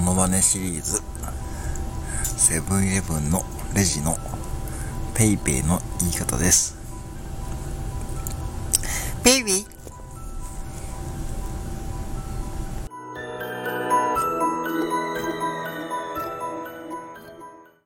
ノマネシリーズセブンイレブンのレジのペイペイの言い方です。ペイペイ？